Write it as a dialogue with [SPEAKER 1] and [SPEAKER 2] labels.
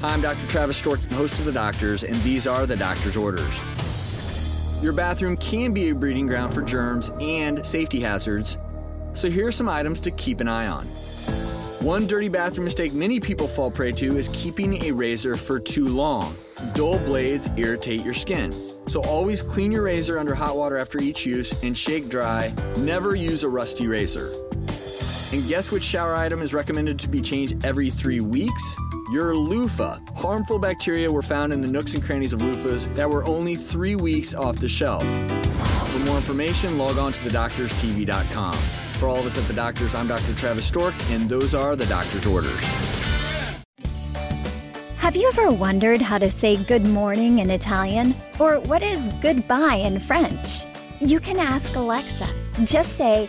[SPEAKER 1] Hi, I'm Dr. Travis Stork, host of The Doctors, and these are The Doctor's Orders. Your bathroom can be a breeding ground for germs and safety hazards, so here are some items to keep an eye on. One dirty bathroom mistake many people fall prey to is keeping a razor for too long. Dull blades irritate your skin. So always clean your razor under hot water after each use and shake dry. Never use a rusty razor. And guess which shower item is recommended to be changed every three weeks? Your loofah. Harmful bacteria were found in the nooks and crannies of loofahs that were only three weeks off the shelf. For more information, log on to thedoctorstv.com. For all of us at The Doctors, I'm Dr. Travis Stork, and those are The Doctor's Orders.
[SPEAKER 2] Have you ever wondered how to say good morning in Italian? Or what is goodbye in French? You can ask Alexa. Just say,